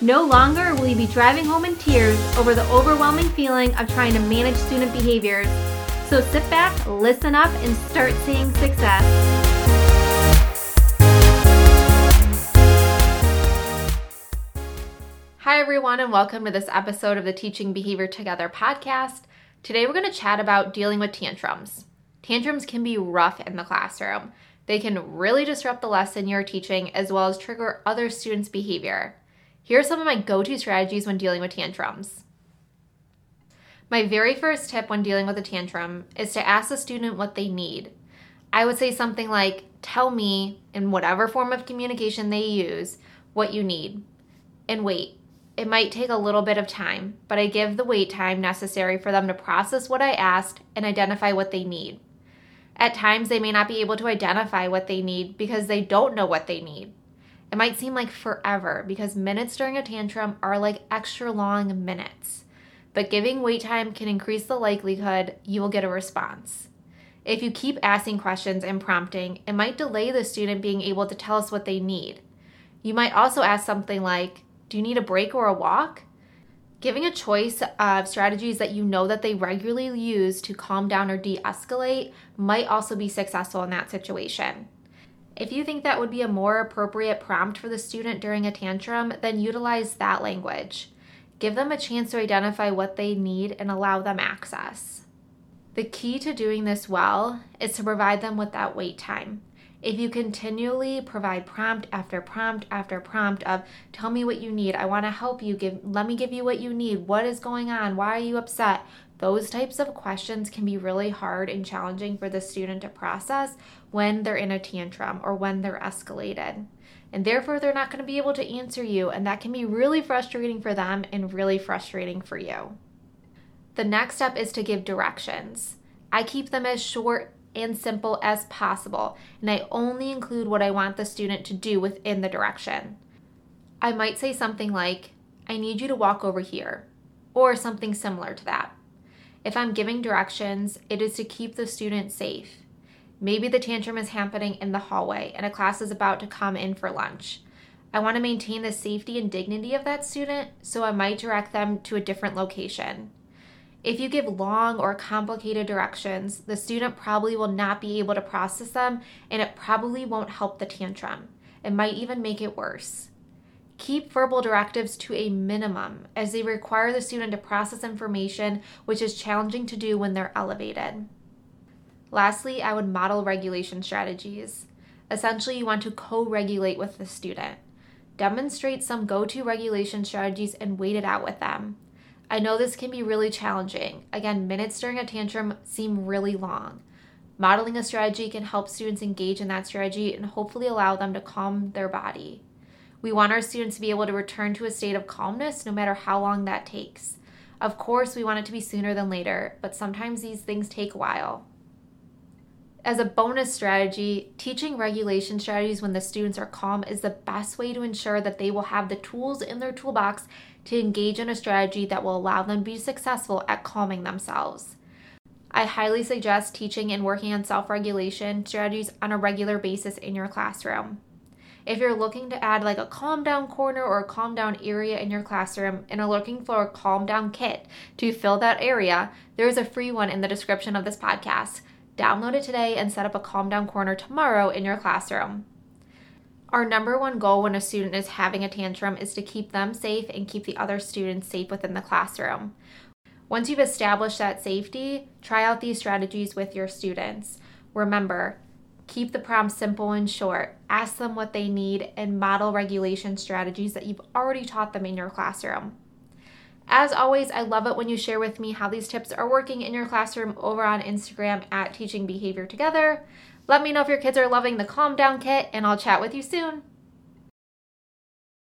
No longer will you be driving home in tears over the overwhelming feeling of trying to manage student behaviors. So sit back, listen up, and start seeing success. Hi, everyone, and welcome to this episode of the Teaching Behavior Together podcast. Today, we're going to chat about dealing with tantrums. Tantrums can be rough in the classroom. They can really disrupt the lesson you're teaching as well as trigger other students' behavior. Here are some of my go to strategies when dealing with tantrums. My very first tip when dealing with a tantrum is to ask the student what they need. I would say something like, Tell me, in whatever form of communication they use, what you need. And wait. It might take a little bit of time, but I give the wait time necessary for them to process what I asked and identify what they need. At times, they may not be able to identify what they need because they don't know what they need. It might seem like forever because minutes during a tantrum are like extra long minutes. But giving wait time can increase the likelihood you will get a response. If you keep asking questions and prompting, it might delay the student being able to tell us what they need. You might also ask something like, Do you need a break or a walk? Giving a choice of strategies that you know that they regularly use to calm down or de escalate might also be successful in that situation. If you think that would be a more appropriate prompt for the student during a tantrum, then utilize that language. Give them a chance to identify what they need and allow them access. The key to doing this well is to provide them with that wait time. If you continually provide prompt after prompt after prompt of tell me what you need, I want to help you, give let me give you what you need, what is going on, why are you upset? Those types of questions can be really hard and challenging for the student to process when they're in a tantrum or when they're escalated. And therefore, they're not going to be able to answer you, and that can be really frustrating for them and really frustrating for you. The next step is to give directions. I keep them as short and simple as possible, and I only include what I want the student to do within the direction. I might say something like, I need you to walk over here, or something similar to that. If I'm giving directions, it is to keep the student safe. Maybe the tantrum is happening in the hallway and a class is about to come in for lunch. I want to maintain the safety and dignity of that student, so I might direct them to a different location. If you give long or complicated directions, the student probably will not be able to process them and it probably won't help the tantrum. It might even make it worse. Keep verbal directives to a minimum as they require the student to process information, which is challenging to do when they're elevated. Lastly, I would model regulation strategies. Essentially, you want to co regulate with the student. Demonstrate some go to regulation strategies and wait it out with them. I know this can be really challenging. Again, minutes during a tantrum seem really long. Modeling a strategy can help students engage in that strategy and hopefully allow them to calm their body. We want our students to be able to return to a state of calmness no matter how long that takes. Of course, we want it to be sooner than later, but sometimes these things take a while. As a bonus strategy, teaching regulation strategies when the students are calm is the best way to ensure that they will have the tools in their toolbox to engage in a strategy that will allow them to be successful at calming themselves. I highly suggest teaching and working on self regulation strategies on a regular basis in your classroom. If you're looking to add like a calm down corner or a calm down area in your classroom and are looking for a calm down kit to fill that area, there is a free one in the description of this podcast. Download it today and set up a calm down corner tomorrow in your classroom. Our number one goal when a student is having a tantrum is to keep them safe and keep the other students safe within the classroom. Once you've established that safety, try out these strategies with your students. Remember, Keep the prompts simple and short. Ask them what they need and model regulation strategies that you've already taught them in your classroom. As always, I love it when you share with me how these tips are working in your classroom over on Instagram at Teaching Behavior Together. Let me know if your kids are loving the Calm Down Kit, and I'll chat with you soon.